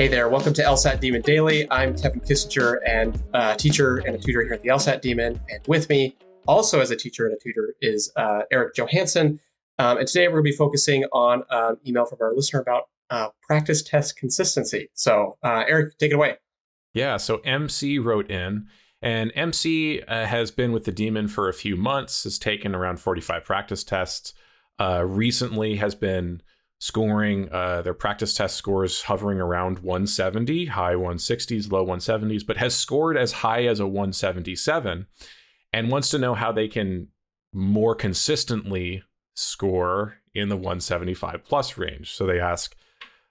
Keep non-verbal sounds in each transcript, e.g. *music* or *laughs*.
Hey there, welcome to LSAT Demon Daily. I'm Kevin Kissinger and a teacher and a tutor here at the LSAT Demon. And with me, also as a teacher and a tutor, is uh, Erik Johansson. Um, and today we're going to be focusing on an email from our listener about uh, practice test consistency. So, uh, Erik, take it away. Yeah, so MC wrote in, and MC uh, has been with the Demon for a few months, has taken around 45 practice tests, uh, recently has been scoring uh, their practice test scores hovering around 170, high 160s, low 170s, but has scored as high as a 177 and wants to know how they can more consistently score in the 175 plus range. So they ask,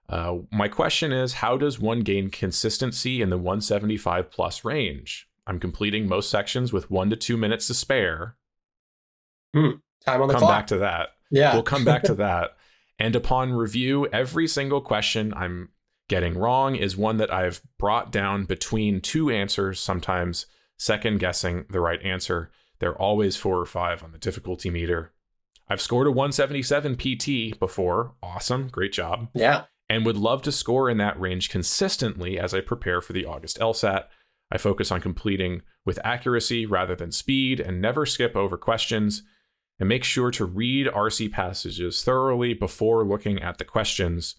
uh, my question is, how does one gain consistency in the 175 plus range? I'm completing most sections with one to two minutes to spare. Hmm. Time on the come clock. back to that. Yeah. We'll come back to *laughs* that. And upon review, every single question I'm getting wrong is one that I've brought down between two answers, sometimes second guessing the right answer. They're always four or five on the difficulty meter. I've scored a 177 PT before. Awesome. Great job. Yeah. And would love to score in that range consistently as I prepare for the August LSAT. I focus on completing with accuracy rather than speed and never skip over questions and make sure to read RC passages thoroughly before looking at the questions.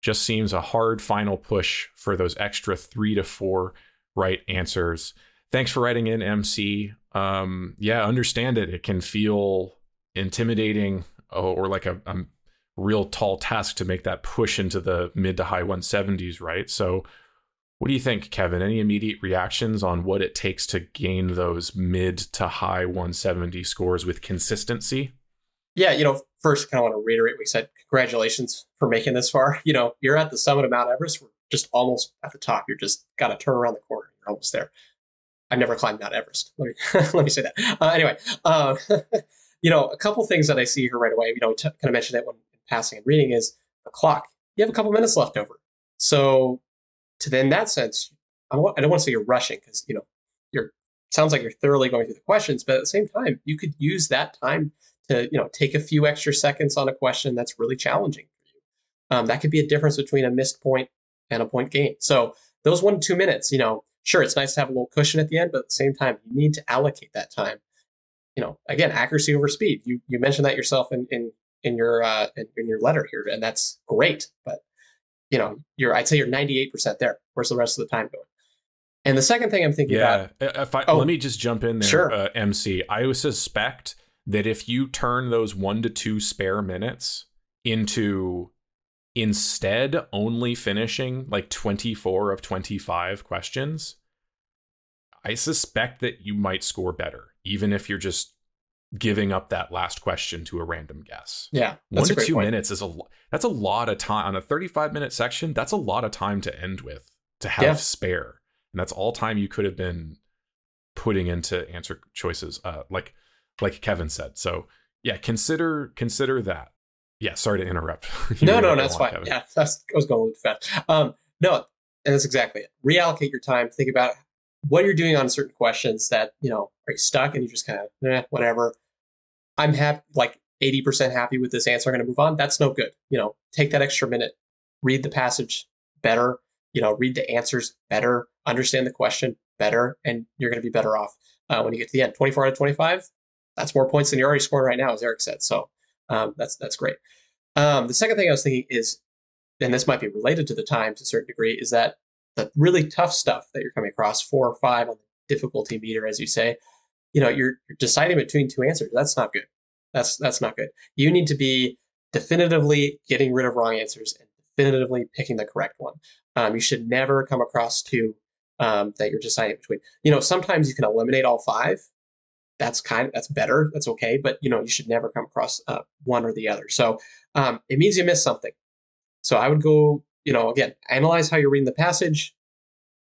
Just seems a hard final push for those extra three to four right answers. Thanks for writing in, MC. Um, yeah, understand it. It can feel intimidating or like a, a real tall task to make that push into the mid to high 170s, right? So, what do you think, Kevin? Any immediate reactions on what it takes to gain those mid to high 170 scores with consistency? Yeah, you know, first, kind of want to reiterate what we said. Congratulations for making this far. You know, you're at the summit of Mount Everest. We're just almost at the top. You're just got to turn around the corner. You're almost there. I've never climbed Mount Everest. Let me *laughs* let me say that. Uh, anyway, uh, *laughs* you know, a couple things that I see here right away. You know, t- kind of mentioned it when passing and reading is the clock. You have a couple minutes left over, so to then that sense, I, want, I don't want to say you're rushing because you know you're sounds like you're thoroughly going through the questions, but at the same time, you could use that time to you know take a few extra seconds on a question that's really challenging for you. Um, that could be a difference between a missed point and a point gain. So those one two minutes, you know, sure, it's nice to have a little cushion at the end, but at the same time, you need to allocate that time. You know, again, accuracy over speed. You you mentioned that yourself in in in your uh, in, in your letter here, and that's great. But you know, you're I'd say you're 98% there. Where's the rest of the time going? And the second thing I'm thinking yeah, about. if I, oh, let me just jump in there, sure. uh, MC. I suspect that if you turn those one to two spare minutes into instead only finishing like 24 of 25 questions, I suspect that you might score better, even if you're just giving up that last question to a random guess. Yeah, one to two point. minutes is a that's a lot of time on a 35 minute section. That's a lot of time to end with to have yeah. spare, and that's all time you could have been putting into answer choices, uh, like like Kevin said. So yeah, consider consider that. Yeah, sorry to interrupt. *laughs* no, no, that's fine. Kevin. Yeah, that's, I was going a little fast. Um, no, and that's exactly it. Reallocate your time. Think about what you're doing on certain questions that you know are you stuck and you just kind of eh, whatever I'm happy, like 80% happy with this answer. I'm going to move on. That's no good. You know, take that extra minute, read the passage better, you know, read the answers better, understand the question better, and you're going to be better off uh, when you get to the end. 24 out of 25, that's more points than you're already scoring right now, as Erik said. So um, that's that's great. Um, the second thing I was thinking is, and this might be related to the time to a certain degree, is that the really tough stuff that you're coming across, four or five on the difficulty meter, as you say, you know you're, you're deciding between two answers that's not good that's that's not good. You need to be definitively getting rid of wrong answers and definitively picking the correct one. Um, you should never come across two um, that you're deciding between you know sometimes you can eliminate all five. That's kind of that's better that's okay but you know you should never come across uh, one or the other. So um, it means you missed something. So i would go you know again analyze how you're reading the passage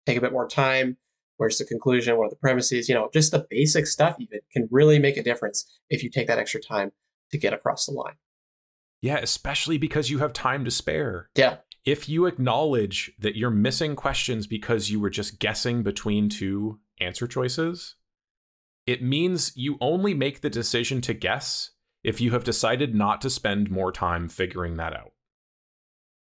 take a bit more time where's the conclusion what are the premises you know just the basic stuff even can really make a difference if you take that extra time to get across the line. Yeah especially because you have time to spare. Yeah. If you acknowledge that you're missing questions because you were just guessing between two answer choices it means you only make the decision to guess if you have decided not to spend more time figuring that out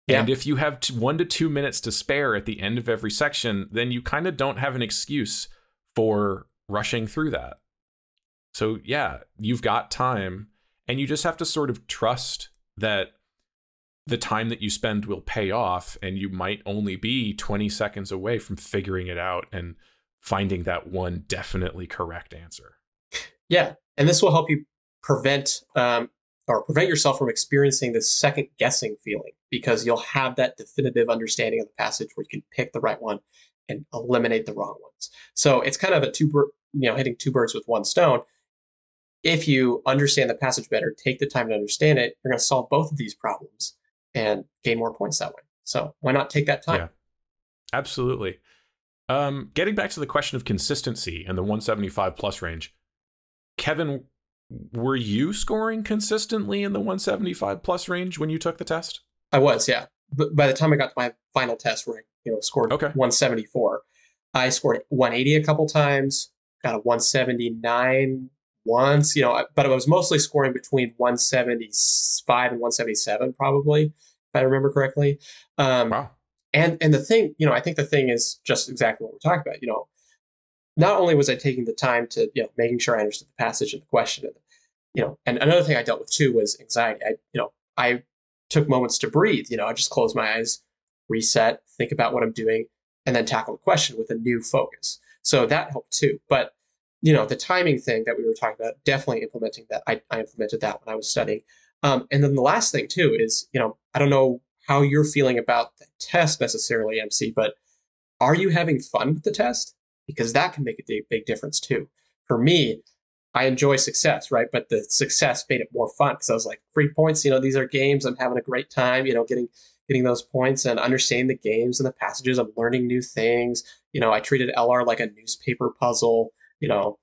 Yeah. And if you have t- one to two minutes to spare at the end of every section, then you kind of don't have an excuse for rushing through that. So, yeah, you've got time, and you just have to sort of trust that the time that you spend will pay off, and you might only be 20 seconds away from figuring it out and finding that one definitely correct answer. Yeah. And this will help you prevent um, or prevent yourself from experiencing this second guessing feeling because you'll have that definitive understanding of the passage where you can pick the right one and eliminate the wrong ones. So it's kind of a two, you know, hitting two birds with one stone. If you understand the passage better, take the time to understand it, you're going to solve both of these problems and gain more points that way. So why not take that time? Yeah, absolutely. Um, getting back to the question of consistency and the 175 plus range, Kevin, were you scoring consistently in the 175 plus range when you took the test? I was, yeah. But by the time I got to my final test, where I you know scored okay. 174, I scored 180 a couple times, got a 179 once, you know, but I was mostly scoring between 175 and 177, probably, if I remember correctly. Um, wow. And and the thing, you know, I think the thing is just exactly what we're talking about. You know, not only was I taking the time to, you know, making sure I understood the passage and the question, and, you know, and another thing I dealt with too was anxiety. I, you know, I took moments to breathe. You know, I just close my eyes, reset, think about what I'm doing, and then tackle the question with a new focus. So that helped too. But you know, the timing thing that we were talking about, definitely implementing that. I, I implemented that when I was studying. Um, and then the last thing too is, you know, I don't know how you're feeling about the test necessarily, MC, but are you having fun with the test? because that can make a big, big difference too. For me, I enjoy success, right? But the success made it more fun because I was like, free points, you know, these are games. I'm having a great time, you know, getting getting those points and understanding the games and the passages. I'm learning new things. You know, I treated LR like a newspaper puzzle. You know,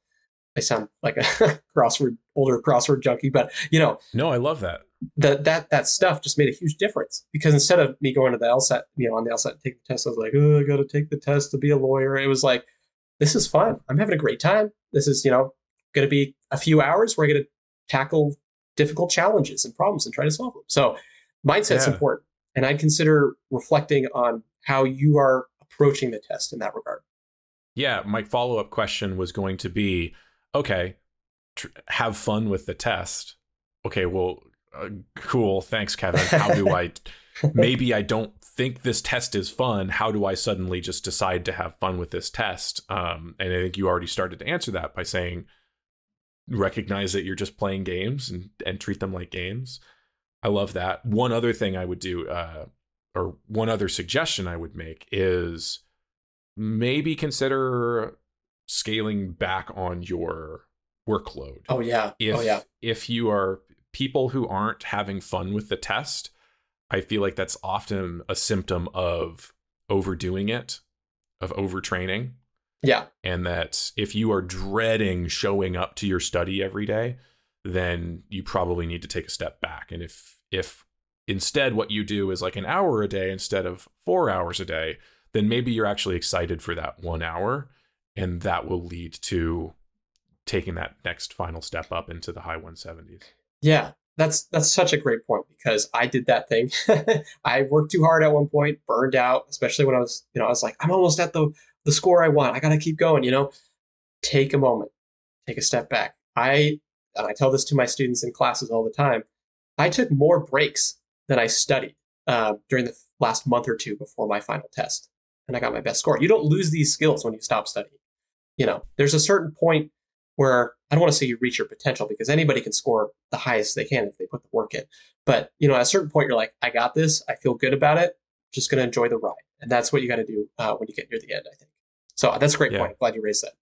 I sound like a *laughs* crossword older crossword junkie, but you know, no, I love that. That that that stuff just made a huge difference because instead of me going to the LSAT, you know, on the LSAT take the test, I was like, oh, I got to take the test to be a lawyer. It was like this is fun. I'm having a great time. This is, you know, going to be a few hours where I get to tackle difficult challenges and problems and try to solve them. So mindset's yeah. important. And I'd consider reflecting on how you are approaching the test in that regard. Yeah. My follow up question was going to be okay, tr- have fun with the test. Okay. Well, uh, cool. Thanks, Kevin. How do I *laughs* maybe I don't think this test is fun. How do I suddenly just decide to have fun with this test? Um, and I think you already started to answer that by saying recognize that you're just playing games and, and treat them like games. I love that. One other thing I would do, uh, or one other suggestion I would make is maybe consider scaling back on your workload. Oh yeah. If, oh yeah. If you are people who aren't having fun with the test, I feel like that's often a symptom of overdoing it, of overtraining. Yeah. And that if you are dreading showing up to your study every day, then you probably need to take a step back. And if if instead what you do is like an hour a day instead of 4 hours a day, then maybe you're actually excited for that 1 hour and that will lead to taking that next final step up into the high 170s. Yeah, that's that's such a great point because I did that thing. *laughs* I worked too hard at one point, burned out, especially when I was, you know, I was like, I'm almost at the the score I want. I gotta keep going, you know. Take a moment, take a step back. I and I tell this to my students in classes all the time. I took more breaks than I studied uh, during the last month or two before my final test, and I got my best score. You don't lose these skills when you stop studying. You know, there's a certain point where I don't want to say you reach your potential because anybody can score the highest they can if they put the work in. But you know, at a certain point, you're like, I got this. I feel good about it. Just going to enjoy the ride, and that's what you got to do uh, when you get near the end. I think. So that's a great yeah. point. Glad you raised that.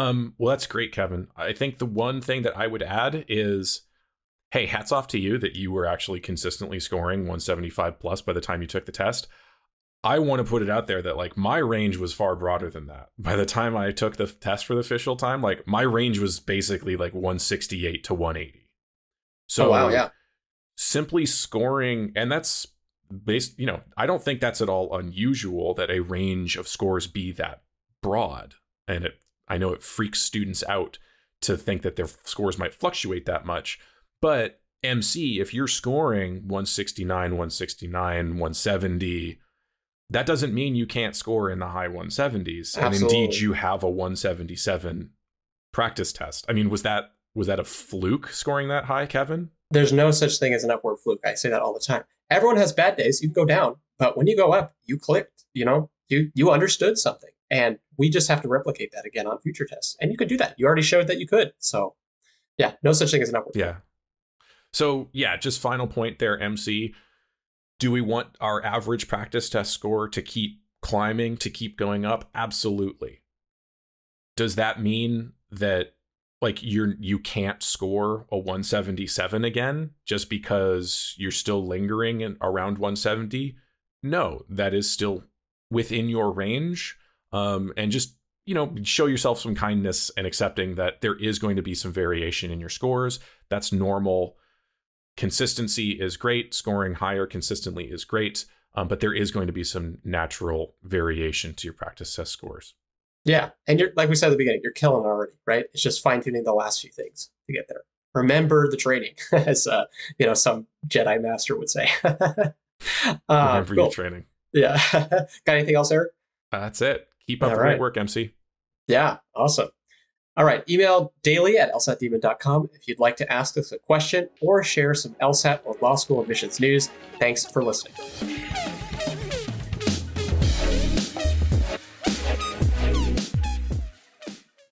Um, well, that's great, Kevin. I think the one thing that I would add is, hey, hats off to you that you were actually consistently scoring 175 plus by the time you took the test. I want to put it out there that like my range was far broader than that. *laughs* By the time I took the test for the official time, like my range was basically like 168 to 180. So oh, wow, yeah. Simply scoring and that's based, you know, I don't think that's at all unusual that a range of scores be that broad. And it I know it freaks students out to think that their scores might fluctuate that much, but MC, if you're scoring 169, 169, 170, that doesn't mean you can't score in the high 170s. Absolutely. And indeed, you have a 177 practice test. I mean, was that was that a fluke scoring that high, Kevin? There's no such thing as an upward fluke. I say that all the time. Everyone has bad days. You can go down, but when you go up, you clicked. You know, you you understood something, and we just have to replicate that again on future tests. And you could do that. You already showed that you could. So, yeah, no such thing as an upward. Yeah. So yeah, just final point there, MC. Do we want our average practice test score to keep climbing, to keep going up? Absolutely. Does that mean that like you're you can't score a 177 again just because you're still lingering in, around 170? No, that is still within your range. Um, and just you know show yourself some kindness and accepting that there is going to be some variation in your scores. That's normal consistency is great, scoring higher consistently is great, um, but there is going to be some natural variation to your practice test scores. Yeah, and you're like we said at the beginning, you're killing already, right? It's just fine tuning the last few things to get there. Remember the training, *laughs* as uh, you know some Jedi master would say. *laughs* uh, Remember cool. your training. Yeah. *laughs* Got anything else, Erik? that's it. Keep up All the right. great work, MC. Yeah, awesome. All right, email daily at lsatdemon.com if you'd like to ask us a question or share some LSAT or law school admissions news. Thanks for listening.